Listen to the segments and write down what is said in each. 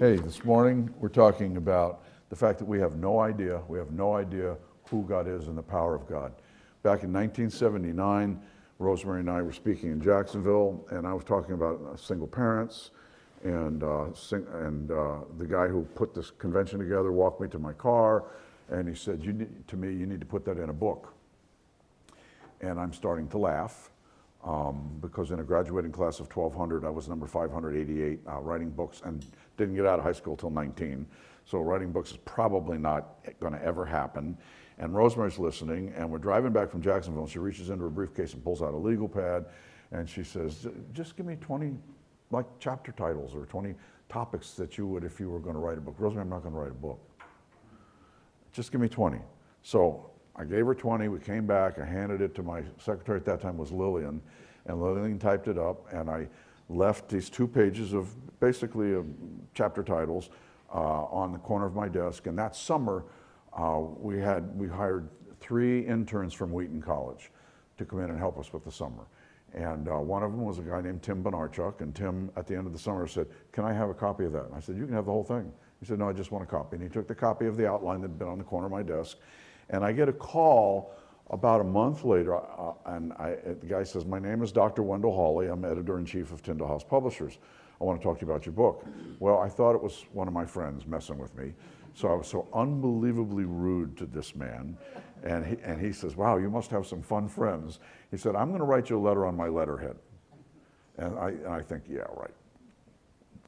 Hey, this morning we're talking about the fact that we have no idea, we have no idea who God is and the power of God. Back in 1979, Rosemary and I were speaking in Jacksonville, and I was talking about uh, single parents. And, uh, sing, and uh, the guy who put this convention together walked me to my car, and he said, you need, to me, you need to put that in a book. And I'm starting to laugh um, because in a graduating class of 1,200, I was number 588 uh, writing books and didn't get out of high school till 19. So writing books is probably not going to ever happen. And Rosemary's listening, and we're driving back from Jacksonville, and she reaches into her briefcase and pulls out a legal pad, and she says, just give me 20 like chapter titles or 20 topics that you would if you were going to write a book. Rosemary, I'm not going to write a book. Just give me 20. So I gave her 20. We came back. I handed it to my secretary at that time was Lillian, and Lillian typed it up, and I left these two pages of basically uh, chapter titles uh, on the corner of my desk. And that summer, uh, we had we hired three interns from Wheaton College to come in and help us with the summer. And uh, one of them was a guy named Tim Bonarchuk. And Tim, at the end of the summer, said, Can I have a copy of that? And I said, You can have the whole thing. He said, No, I just want a copy. And he took the copy of the outline that had been on the corner of my desk. And I get a call about a month later, uh, and I, the guy says, My name is Dr. Wendell Hawley. I'm editor in chief of Tyndale House Publishers. I want to talk to you about your book. Well, I thought it was one of my friends messing with me. So I was so unbelievably rude to this man. And he, and he says, Wow, you must have some fun friends. He said, I'm going to write you a letter on my letterhead. And I, and I think, Yeah, right.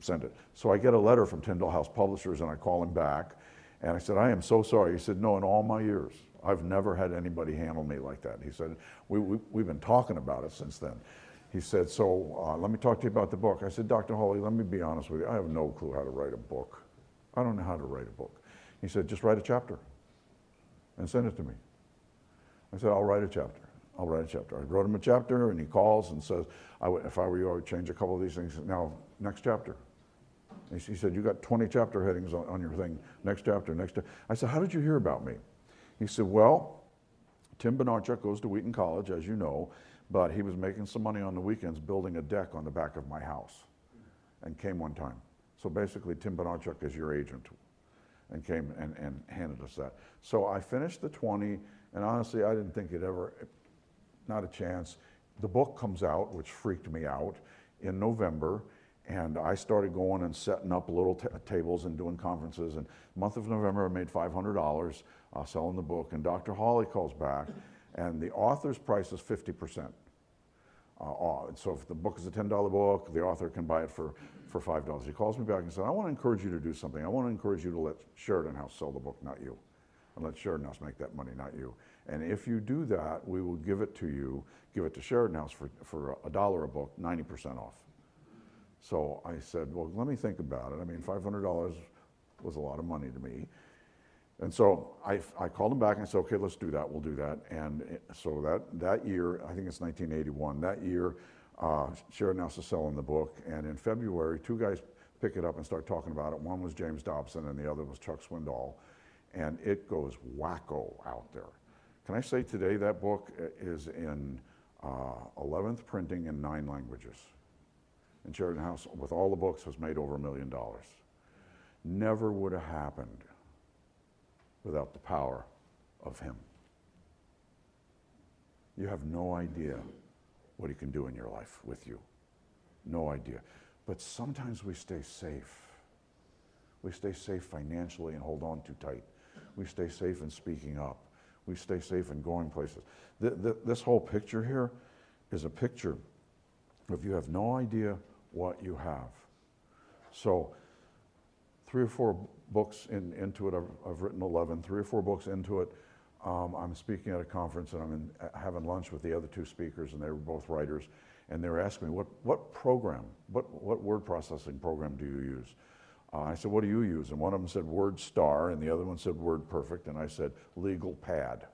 Send it. So I get a letter from Tyndale House Publishers and I call him back. And I said, I am so sorry. He said, No, in all my years, I've never had anybody handle me like that. He said, we, we, have been talking about it since then. He said, So uh, let me talk to you about the book. I said, Dr. Hawley, let me be honest with you. I have no clue how to write a book. I don't know how to write a book. He said, Just write a chapter and send it to me. I said, I'll write a chapter. I'll write a chapter. I wrote him a chapter, and he calls and says, I would, if I were you, I would change a couple of these things. Now, next chapter. He said, You got 20 chapter headings on, on your thing. Next chapter, next chapter. I said, How did you hear about me? He said, Well, Tim Bonarchuk goes to Wheaton College, as you know, but he was making some money on the weekends building a deck on the back of my house and came one time. So basically, Tim Bonarchuk is your agent and came and, and handed us that. So I finished the 20, and honestly, I didn't think it ever, not a chance. The book comes out, which freaked me out, in November, and I started going and setting up little tables and doing conferences. And month of November, I made $500 uh, selling the book. And Dr. Hawley calls back, and the author's price is 50%. Uh, off. So if the book is a $10 book, the author can buy it for, for $5. He calls me back and said, I want to encourage you to do something. I want to encourage you to let Sheridan House sell the book, not you. And let Sheridan House make that money, not you. And if you do that, we will give it to you, give it to Sheridan House for, for a dollar a book, 90% off. So I said, well, let me think about it. I mean, $500 was a lot of money to me. And so I, I called him back and I said, okay, let's do that. We'll do that. And so that, that year, I think it's 1981, that year, uh, Sheridan House is selling the book. And in February, two guys pick it up and start talking about it. One was James Dobson and the other was Chuck Swindoll. And it goes wacko out there. Can I say today that book is in uh, 11th printing in nine languages? And Sheridan House, with all the books, has made over a million dollars. Never would have happened without the power of Him. You have no idea what He can do in your life with you. No idea. But sometimes we stay safe. We stay safe financially and hold on too tight. We stay safe in speaking up. We stay safe in going places. This whole picture here is a picture of you have no idea what you have. So, three or four books in, into it. I've, I've, written 11, three or four books into it. Um, I'm speaking at a conference and I'm in, having lunch with the other two speakers, and they were both writers. And they were asking me, what, what program, what, what word processing program do you use? Uh, I said, what do you use? And one of them said Word Star, and the other one said Word Perfect, and I said, Legal Pad.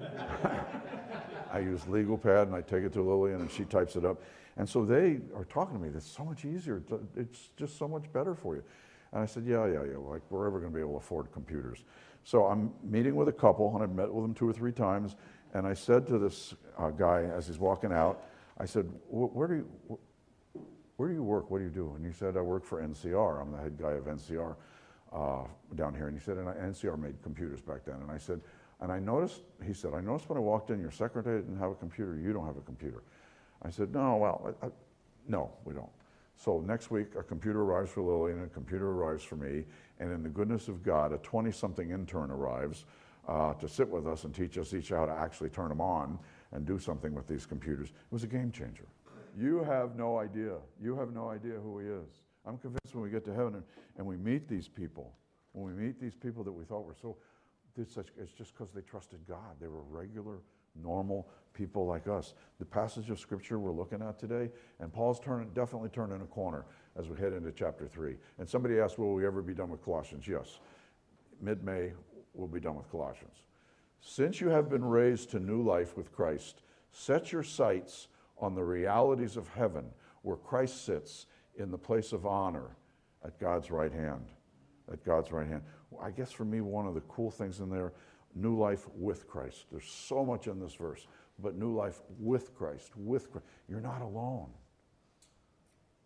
I use Legal Pad, and I take it to Lillian, and she types it up. And so they are talking to me, it's so much easier, it's just so much better for you. And I said, yeah, yeah, yeah, like we're ever going to be able to afford computers. So I'm meeting with a couple, and I've met with them two or three times, and I said to this uh, guy as he's walking out, I said, where do you, Where do you work? What do you do? And he said, I work for NCR. I'm the head guy of NCR uh, down here. And he said, and I, NCR made computers back then. And I said, and I noticed, he said, I noticed when I walked in, your secretary didn't have a computer. You don't have a computer. I said, no, well, I, I, no, we don't. So next week, a computer arrives for Lily and a computer arrives for me. And in the goodness of God, a 20 something intern arrives uh, to sit with us and teach us each how to actually turn them on and do something with these computers. It was a game changer. You have no idea. You have no idea who he is. I'm convinced when we get to heaven and, and we meet these people, when we meet these people that we thought were so, such, it's just because they trusted God. They were regular, normal people like us. The passage of scripture we're looking at today, and Paul's turning, definitely turning a corner as we head into chapter three. And somebody asked, will we ever be done with Colossians? Yes. Mid May, we'll be done with Colossians. Since you have been raised to new life with Christ, set your sights on the realities of heaven where Christ sits in the place of honor at God's right hand. At God's right hand. I guess for me, one of the cool things in there, new life with Christ. There's so much in this verse, but new life with Christ, with Christ. You're not alone.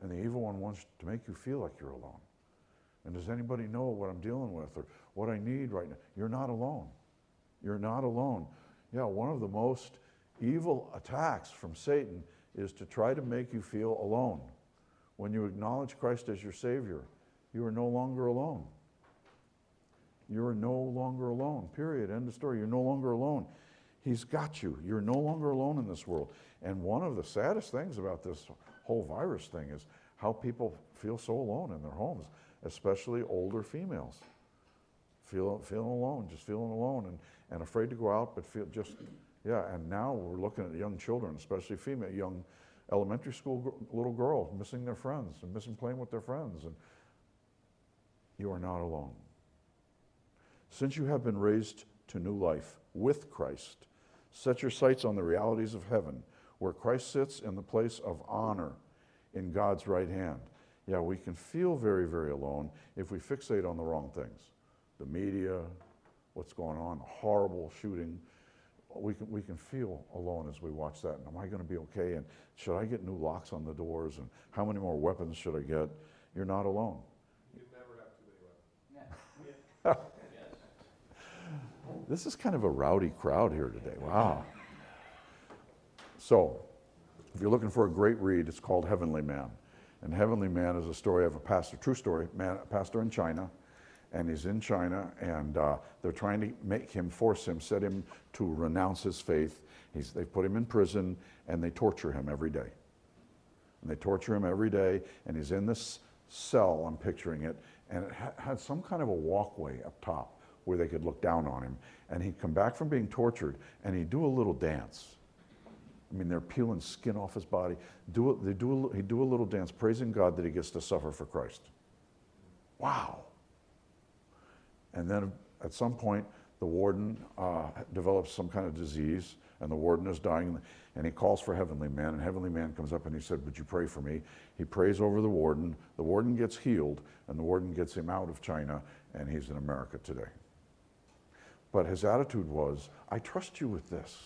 And the evil one wants to make you feel like you're alone. And does anybody know what I'm dealing with or what I need right now? You're not alone. You're not alone. Yeah, one of the most evil attacks from Satan is to try to make you feel alone. When you acknowledge Christ as your Savior, you are no longer alone. You are no longer alone, period. End of story. You're no longer alone. He's got you. You're no longer alone in this world. And one of the saddest things about this whole virus thing is how people feel so alone in their homes, especially older females. Feel, feeling alone, just feeling alone and, and afraid to go out, but feel just yeah, and now we're looking at young children, especially female, young elementary school little girls missing their friends and missing playing with their friends. And you are not alone. Since you have been raised to new life with Christ, set your sights on the realities of heaven, where Christ sits in the place of honor in God's right hand. Yeah, we can feel very, very alone if we fixate on the wrong things the media, what's going on, horrible shooting we can, we can feel alone as we watch that. And am I going to be okay? And should I get new locks on the doors? And how many more weapons should I get? You're not alone. You never have too many weapons. this is kind of a rowdy crowd here today. Wow. So, if you're looking for a great read, it's called Heavenly Man. And Heavenly Man is a story of a pastor, true story, man, pastor in China and he's in China, and uh, they're trying to make him, force him, set him to renounce his faith. He's, they put him in prison, and they torture him every day. And they torture him every day, and he's in this cell, I'm picturing it, and it ha- had some kind of a walkway up top where they could look down on him. And he'd come back from being tortured, and he'd do a little dance. I mean, they're peeling skin off his body. Do a, they do a, he'd do a little dance, praising God that he gets to suffer for Christ. Wow. And then at some point, the warden uh, develops some kind of disease, and the warden is dying, and he calls for Heavenly Man, and Heavenly Man comes up and he said, Would you pray for me? He prays over the warden. The warden gets healed, and the warden gets him out of China, and he's in America today. But his attitude was, I trust you with this.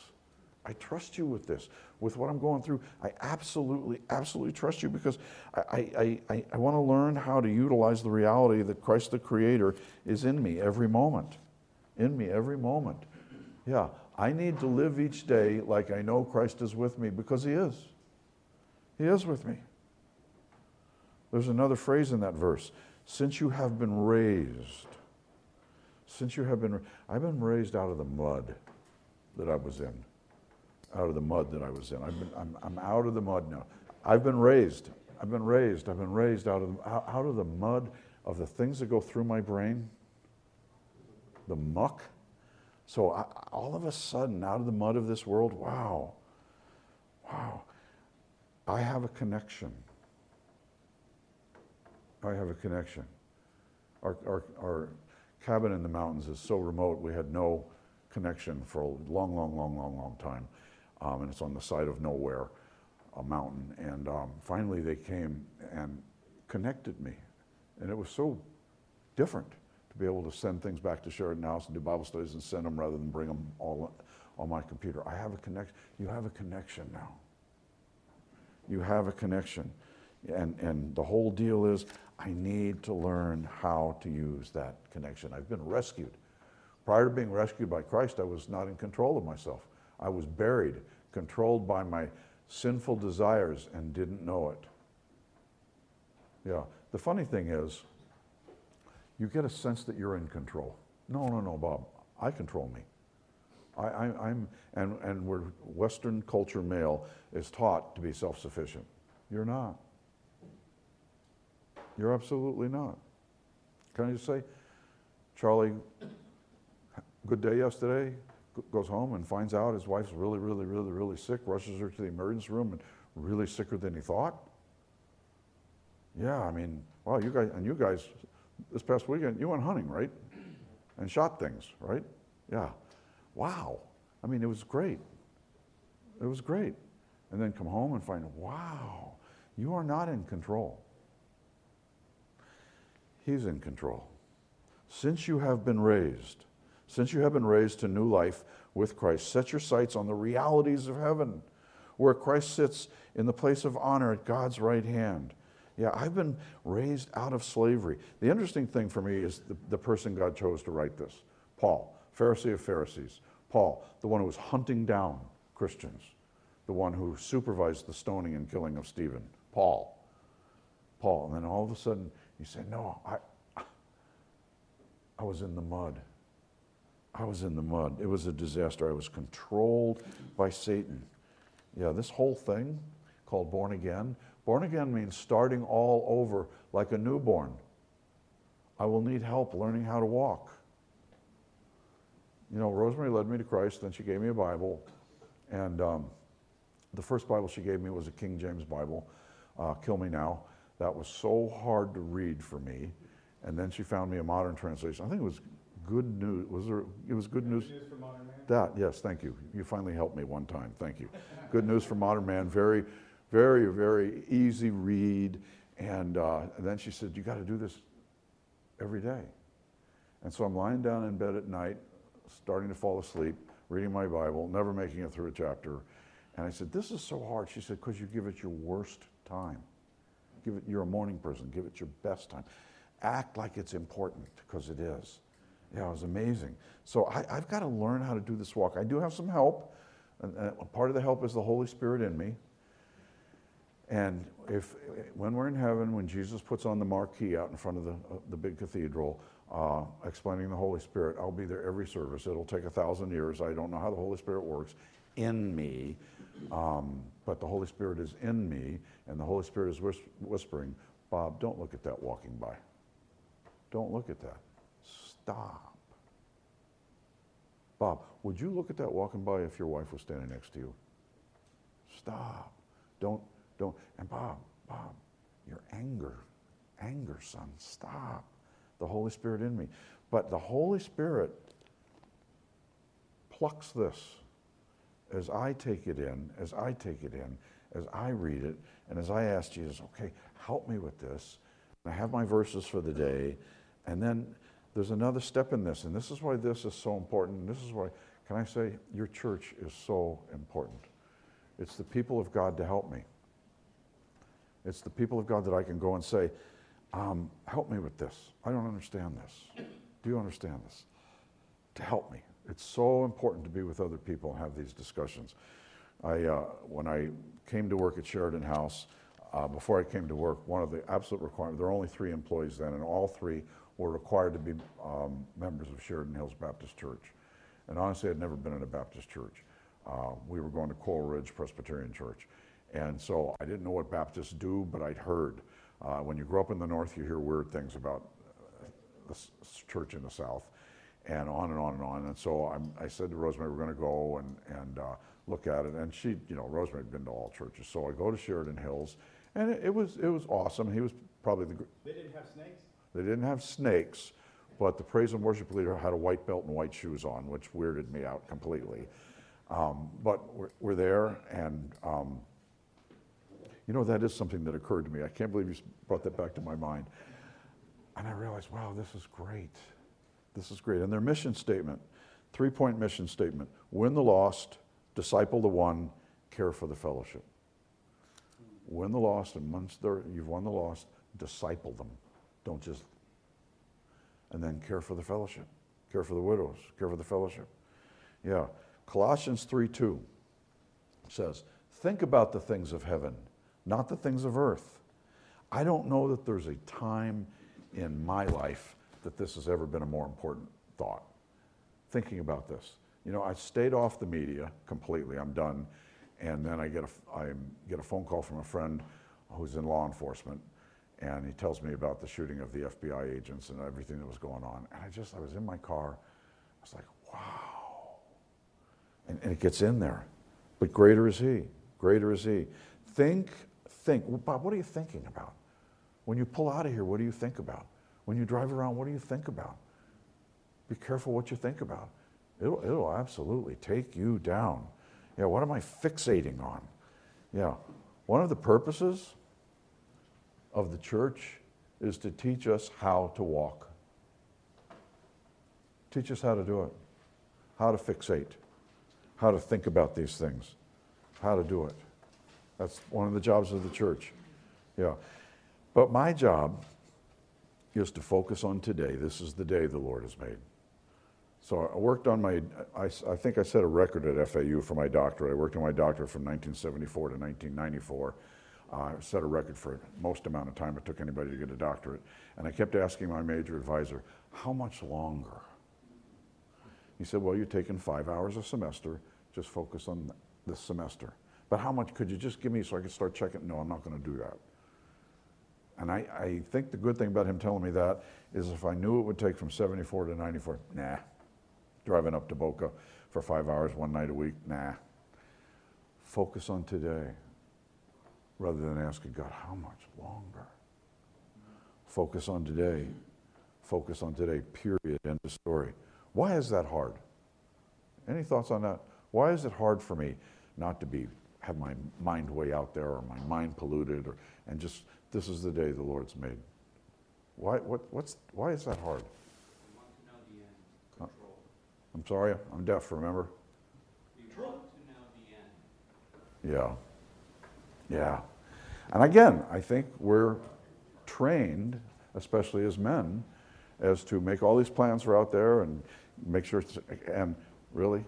I trust you with this, with what I'm going through. I absolutely, absolutely trust you because I, I, I, I want to learn how to utilize the reality that Christ the Creator is in me every moment. In me every moment. Yeah, I need to live each day like I know Christ is with me because He is. He is with me. There's another phrase in that verse since you have been raised. Since you have been, I've been raised out of the mud that I was in out of the mud that I was in. I've been, I'm, I'm out of the mud now. I've been raised. I've been raised. I've been raised out of, out of the mud of the things that go through my brain, the muck. So I, all of a sudden, out of the mud of this world, wow, wow, I have a connection. I have a connection. Our, our, our cabin in the mountains is so remote, we had no connection for a long, long, long, long, long time um, and it's on the side of nowhere, a mountain. And um, finally, they came and connected me, and it was so different to be able to send things back to Sheridan House and do Bible studies and send them rather than bring them all on my computer. I have a connection. You have a connection now. You have a connection. And, and the whole deal is I need to learn how to use that connection. I've been rescued. Prior to being rescued by Christ, I was not in control of myself. I was buried, controlled by my sinful desires, and didn't know it. Yeah. The funny thing is, you get a sense that you're in control. No, no, no, Bob. I control me. I, am and, and where Western culture male is taught to be self sufficient. You're not. You're absolutely not. Can I just say, Charlie, good day yesterday, goes home and finds out his wife's really, really, really, really sick, rushes her to the emergency room and really sicker than he thought? Yeah, I mean, wow, you guys, and you guys, this past weekend, you went hunting, right? And shot things, right? Yeah. Wow. I mean, it was great. It was great. And then come home and find, wow, you are not in control. He's in control. Since you have been raised, since you have been raised to new life with Christ, set your sights on the realities of heaven, where Christ sits in the place of honor at God's right hand. Yeah, I've been raised out of slavery. The interesting thing for me is the, the person God chose to write this Paul, Pharisee of Pharisees. Paul, the one who was hunting down Christians, the one who supervised the stoning and killing of Stephen. Paul. Paul. And then all of a sudden, he said, No, I, I was in the mud. I was in the mud. It was a disaster. I was controlled by Satan. Yeah, this whole thing called born again, born again means starting all over like a newborn. I will need help learning how to walk. You know, Rosemary led me to Christ, then she gave me a Bible. And um, the first Bible she gave me was a King James Bible, uh, Kill Me Now. That was so hard to read for me. And then she found me a modern translation. I think it was good news. Was there? It was good news. News for modern man? That yes, thank you. You finally helped me one time. Thank you. good news for modern man. Very, very, very easy read. And, uh, and then she said, "You got to do this every day." And so I'm lying down in bed at night, starting to fall asleep, reading my Bible, never making it through a chapter. And I said, "This is so hard." She said, "Because you give it your worst time. Give it. You're a morning person. Give it your best time. Act like it's important because it is." Yeah, it was amazing. So I, have got to learn how to do this walk. I do have some help. And, part of the help is the Holy Spirit in me. And if when we're in heaven, when Jesus puts on the marquee out in front of the, uh, the big cathedral, uh, explaining the Holy Spirit, I'll be there every service. It'll take a thousand years. I don't know how the Holy Spirit works in me, um, but the Holy Spirit is in me, and the Holy Spirit is whis- whispering, Bob, don't look at that walking by. Don't look at that. Stop. Bob, would you look at that walking by if your wife was standing next to you? Stop. Don't, don't. And Bob, Bob, your anger, anger, son, stop. The Holy Spirit in me. But the Holy Spirit plucks this as I take it in, as I take it in, as I read it, and as I ask Jesus, okay, help me with this. I have my verses for the day, and then there's another step in this, and this is why this is so important. This is why, can I say, your church is so important. It's the people of God to help me. It's the people of God that I can go and say, um, help me with this. I don't understand this. Do you understand this? To help me. It's so important to be with other people and have these discussions. I, uh, when I came to work at Sheridan House, uh, before I came to work, one of the absolute requirements, there were only three employees then, and all three were required to be um, members of Sheridan Hills Baptist Church. And honestly, I'd never been in a Baptist church. Uh, we were going to Coral Ridge Presbyterian Church. And so I didn't know what Baptists do, but I'd heard. Uh, when you grow up in the North, you hear weird things about uh, the church in the South, and on and on and on. And so I'm, i said to Rosemary, we're going to go and, and uh, look at it. And she, you know, Rosemary had been to all churches. So I go to Sheridan Hills, and it, it was, it was awesome. He was probably the. They didn't have snakes? They didn't have snakes, but the praise and worship leader had a white belt and white shoes on, which weirded me out completely. Um, but we're, we're, there, and um, you know, that is something that occurred to me. I can't believe you brought that back to my mind. And I realized, wow, this is great. This is great. And their mission statement, three point mission statement win the lost, disciple the one, care for the fellowship. win the lost, and once you've won the lost, disciple them. Don't just, and then care for the fellowship, care for the widows, care for the fellowship. Yeah. Colossians 3 2 says, Think about the things of heaven, not the things of earth. I don't know that there's a time in my life that this has ever been a more important thought. Thinking about this. You know, I stayed off the media completely. I'm done. And then I get a, I get a phone call from a friend who's in law enforcement, and he tells me about the shooting of the FBI agents and everything that was going on. And I just, I was in my car. I was like, wow. And, and it gets in there. But greater is He. Greater is He. Think, think. Well, Bob, what are you thinking about? When you pull out of here, what do you think about? When you drive around, what do you think about? Be careful what you think about. It'll, it'll absolutely take you down. Yeah, what am I fixating on? Yeah, one of the purposes of the church is to teach us how to walk. Teach us how to do it, how to fixate, how to think about these things, how to do it. That's one of the jobs of the church. Yeah. But my job is to focus on today. This is the day the Lord has made. So I worked on my, I, I, think I set a record at FAU for my doctorate. I worked on my doctorate from 1974 to 1994. Uh, I set a record for most amount of time it took anybody to get a doctorate. And I kept asking my major advisor, how much longer? He said, well, you're taking five hours a semester. Just focus on this semester. But how much could you just give me so I could start checking? No, I'm not going to do that. And I, I think the good thing about him telling me that is if I knew it would take from 74 to 94, nah, driving up to Boca for five hours one night a week. Nah. Focus on today rather than asking God, how much longer? Focus on today. Focus on today, period. End of story. Why is that hard? Any thoughts on that? Why is it hard for me not to be have my mind way out there or my mind polluted or and just this is the day the Lord's made? Why what what's why is that hard? Control. I'm sorry, I'm deaf, remember? Yeah. Yeah. And again, I think we're trained, especially as men, as to make all these plans for out there and make sure, and really,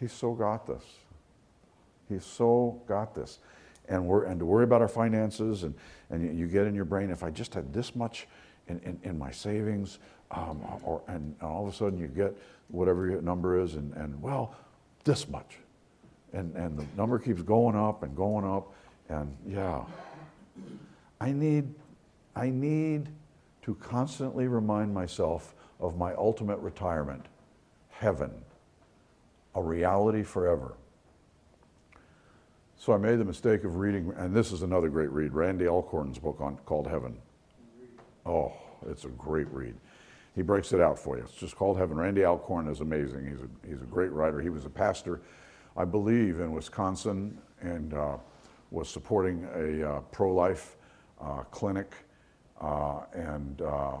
he's so got this. He's so got this. And, we're, and to worry about our finances, and, and you, you get in your brain, if I just had this much in, in, in my savings, um, or, and all of a sudden you get whatever your number is, and, and well, this much. And, and the number keeps going up and going up, and yeah. I need, I need to constantly remind myself of my ultimate retirement heaven, a reality forever. So I made the mistake of reading, and this is another great read, Randy Alcorn's book on, called Heaven. Oh, it's a great read. He breaks it out for you. It's just called Heaven. Randy Alcorn is amazing. He's a, he's a great writer. He was a pastor, I believe, in Wisconsin and uh, was supporting a uh, pro life uh, clinic uh, and uh,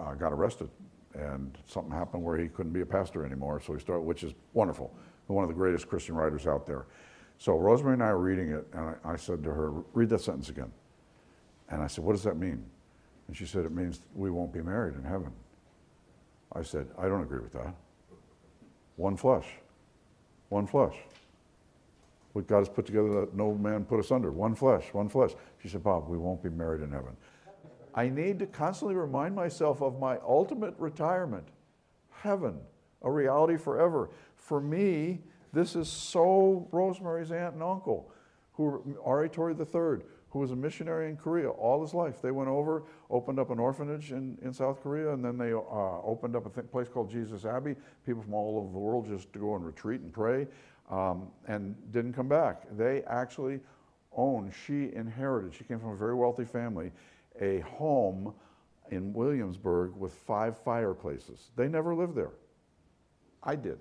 uh, got arrested. And something happened where he couldn't be a pastor anymore. So he started, which is wonderful. One of the greatest Christian writers out there. So Rosemary and I were reading it, and I, I said to her, Read that sentence again. And I said, What does that mean? And she said, It means we won't be married in heaven. I said, I don't agree with that. One flesh. One flesh. What God has put together, that no man put asunder. One flesh, one flesh. She said, Bob, we won't be married in heaven. I need to constantly remind myself of my ultimate retirement heaven, a reality forever. For me, this is so Rosemary's aunt and uncle, who R.A. Torrey III, who was a missionary in Korea all his life. They went over, opened up an orphanage in, in South Korea, and then they uh, opened up a place called Jesus Abbey. People from all over the world just to go and retreat and pray, um, and didn't come back. They actually owned, she inherited, she came from a very wealthy family, a home in Williamsburg with five fireplaces. They never lived there. I did.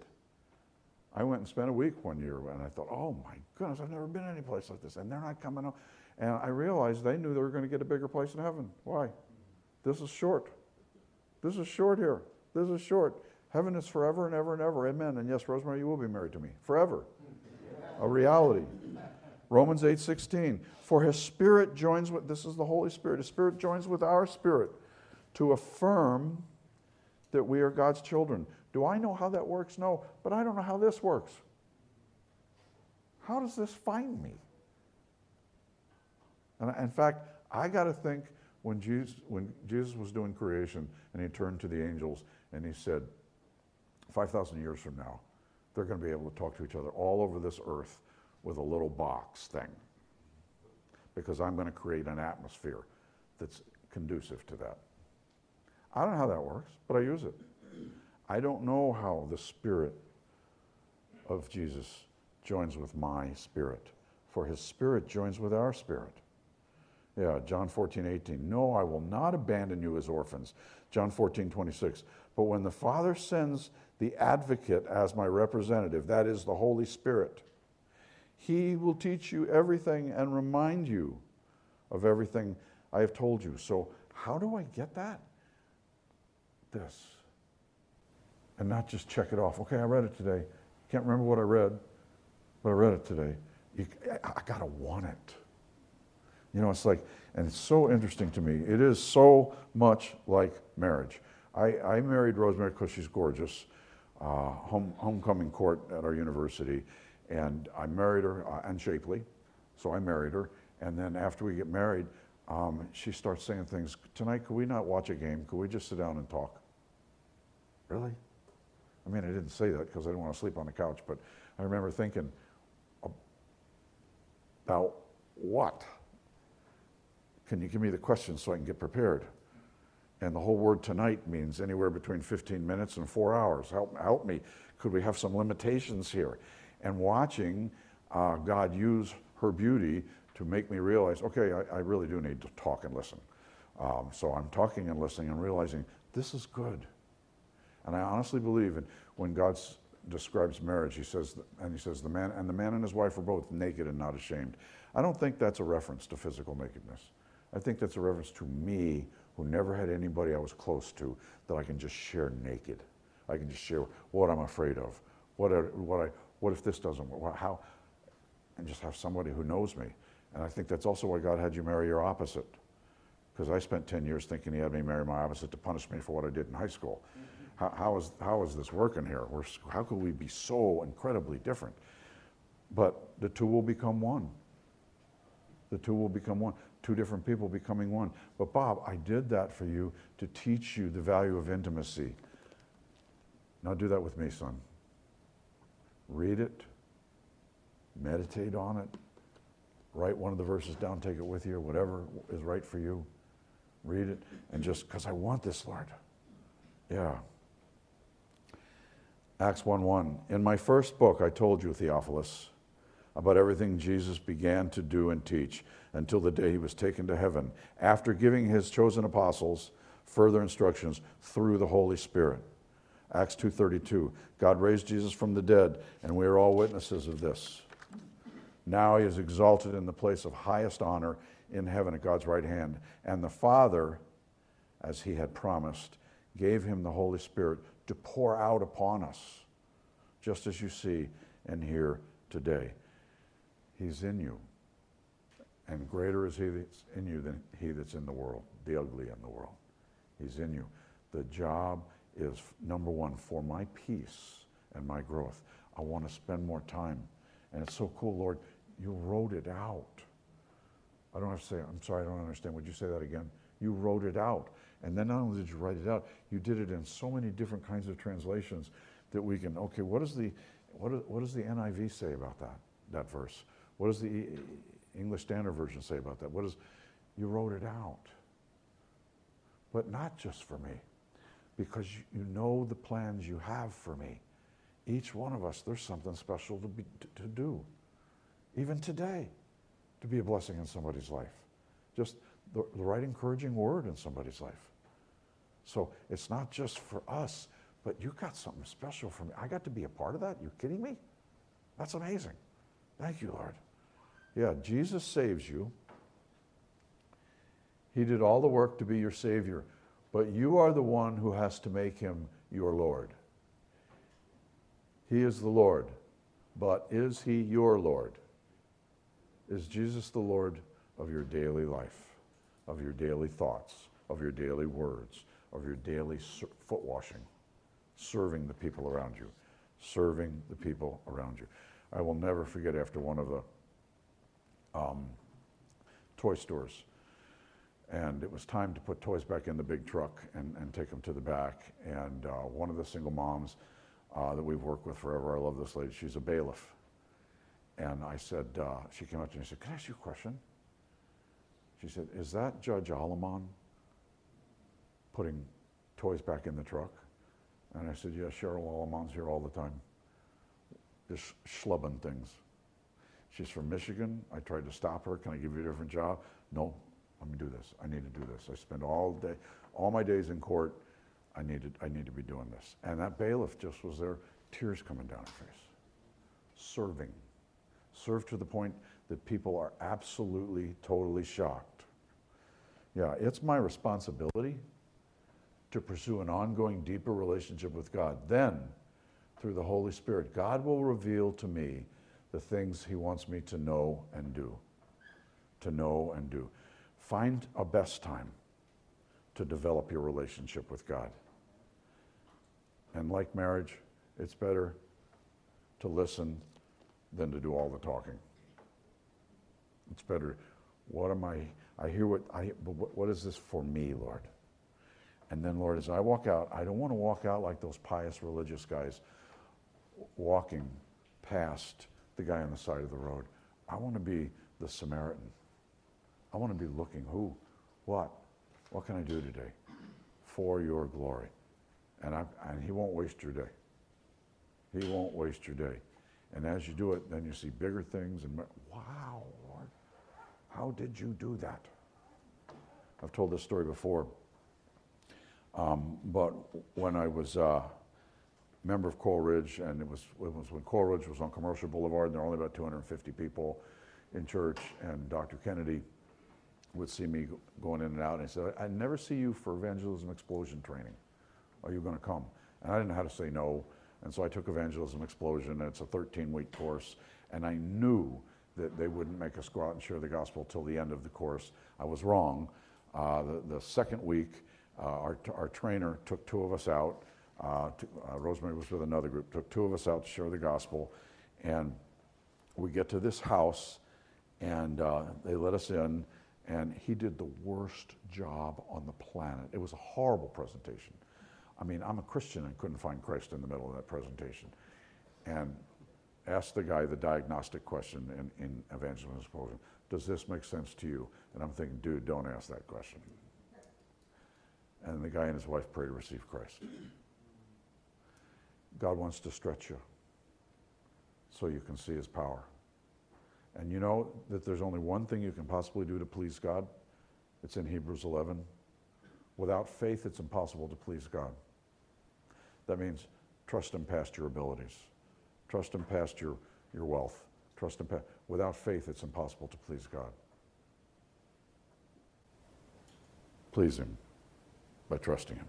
I went and spent a week one year, and I thought, oh my goodness, I've never been any place like this, and they're not coming up. And I realized they knew they were going to get a bigger place in heaven. Why? This is short. This is short here. This is short. Heaven is forever and ever and ever. Amen. And yes, Rosemary, you will be married to me forever. A reality. Romans 8:16. For his spirit joins with this is the Holy Spirit. His spirit joins with our spirit to affirm that we are God's children. Do I know how that works? No, but I don't know how this works. How does this find me? And in fact, I got to think when Jesus, when Jesus was doing creation and he turned to the angels and he said, 5,000 years from now, they're going to be able to talk to each other all over this earth with a little box thing because I'm going to create an atmosphere that's conducive to that. I don't know how that works, but I use it. I don't know how the Spirit of Jesus joins with my spirit, for his Spirit joins with our spirit. Yeah, John 14, 18. No, I will not abandon you as orphans. John 14, 26. But when the Father sends the advocate as my representative, that is the Holy Spirit, he will teach you everything and remind you of everything I have told you. So, how do I get that? This. And not just check it off. Okay, I read it today. Can't remember what I read, but I read it today. You, I, got to want it. You know, it's like, and it's so interesting to me. It is so much like marriage. I, I married Rosemary because she's gorgeous, uh, home, homecoming court at our university, and I married her, uh, and shapely, so I married her. And then after we get married, um, she starts saying things. Tonight, could we not watch a game? Could we just sit down and talk? Really? I mean, I didn't say that because I didn't want to sleep on the couch, but I remember thinking, about what? Can you give me the questions so I can get prepared? And the whole word tonight means anywhere between 15 minutes and four hours. Help, help me. Could we have some limitations here? And watching uh, God use her beauty to make me realize, okay, I, I really do need to talk and listen. Um, so I'm talking and listening and realizing this is good. And I honestly believe in when God describes marriage, he says, and he says, the man and the man and his wife are both naked and not ashamed. I don't think that's a reference to physical nakedness. I think that's a reference to me who never had anybody I was close to that I can just share naked. I can just share what I'm afraid of, what, are, what, I, what if this doesn't work, how, and just have somebody who knows me. And I think that's also why God had you marry your opposite. Because I spent 10 years thinking he had me marry my opposite to punish me for what I did in high school. Mm-hmm. How, how, is, how is this working here? We're, how could we be so incredibly different? But the two will become one. The two will become one two different people becoming one. But Bob, I did that for you to teach you the value of intimacy. Now do that with me, son. Read it, meditate on it, write one of the verses down, take it with you, whatever is right for you. Read it, and just because I want this, Lord. Yeah. Acts 1 1. In my first book, I told you, Theophilus, about everything Jesus began to do and teach until the day he was taken to heaven, after giving his chosen apostles further instructions through the Holy Spirit. Acts 2:32 God raised Jesus from the dead and we are all witnesses of this. Now he is exalted in the place of highest honor in heaven at God's right hand and the Father as he had promised gave him the Holy Spirit to pour out upon us just as you see and hear today. He's in you. And greater is he that's in you than he that's in the world, the ugly in the world. He's in you. The job is number one, for my peace and my growth. I want to spend more time. And it's so cool, Lord, you wrote it out. I don't have to say, I'm sorry, I don't understand. Would you say that again? You wrote it out. And then not only did you write it out, you did it in so many different kinds of translations that we can, okay, what, is the, what, does the NIV say about that, that verse? What does the English Standard Version say about that? What is, you wrote it out. But not just for me, because you know the plans you have for me. Each one of us, there's something special to, be, to, do. Even today, to be a blessing in somebody's life. Just the right encouraging word in somebody's life. So it's not just for us, but you got something special for me. I got to be a part of that? You kidding me? That's amazing. Thank you, Lord. Yeah, Jesus saves you. He did all the work to be your Savior, but you are the one who has to make him your Lord. He is the Lord, but is he your Lord? Is Jesus the Lord of your daily life, of your daily thoughts, of your daily words, of your daily foot washing, serving the people around you, serving the people around you? I will never forget after one of the um, toy stores. And it was time to put toys back in the big truck and, and take them to the back. And uh, one of the single moms uh, that we've worked with forever, I love this lady, she's a bailiff. And I said, uh, she came up to me and said, Can I ask you a question? She said, Is that Judge Aleman putting toys back in the truck? And I said, Yeah, Cheryl Aleman's here all the time, just schlubbing things. She's from Michigan. I tried to stop her. Can I give you a different job? No, let me do this. I need to do this. I spend all day, all my days in court. I needed, I need to be doing this. And that bailiff just was there, tears coming down her face, serving, served to the point that people are absolutely, totally shocked. Yeah, it's my responsibility to pursue an ongoing, deeper relationship with God. Then, through the Holy Spirit, God will reveal to me the things He wants me to know and do. To know and do. Find a best time to develop your relationship with God. And like marriage, it's better to listen than to do all the talking. It's better. What am I? I hear what I. But what, what is this for me, Lord? And then, Lord, as I walk out, I don't want to walk out like those pious religious guys walking past the guy on the side of the road. I want to be the Samaritan. I want to be looking who, what, what can I do today for your glory? And, I, and he won't waste your day. He won't waste your day. And as you do it, then you see bigger things and wow, Lord, how did you do that? I've told this story before. Um, but when I was a uh, member of Coral Ridge, and it was, it was when Coral Ridge was on Commercial Boulevard, and there were only about 250 people in church, and Dr. Kennedy would see me going in and out, and he said, I never see you for evangelism explosion training. Are you going to come? And I didn't know how to say no, and so I took evangelism explosion, and it's a 13-week course, and I knew that they wouldn't make us go out and share the gospel till the end of the course. I was wrong. Uh, the, the second week, uh, our, our trainer took two of us out, uh, to, uh, Rosemary was with another group, took two of us out to share the gospel. And we get to this house, and uh, they let us in, and he did the worst job on the planet. It was a horrible presentation. I mean, I'm a Christian and couldn't find Christ in the middle of that presentation. And asked the guy the diagnostic question in, in evangelism Does this make sense to you? And I'm thinking, dude, don't ask that question. And the guy and his wife pray to receive Christ. God wants to stretch you so you can see his power. And you know that there's only one thing you can possibly do to please God. It's in Hebrews 11. Without faith, it's impossible to please God. That means trust him past your abilities, trust him past your, your wealth, trust him past. Without faith, it's impossible to please God. Please him by trusting him.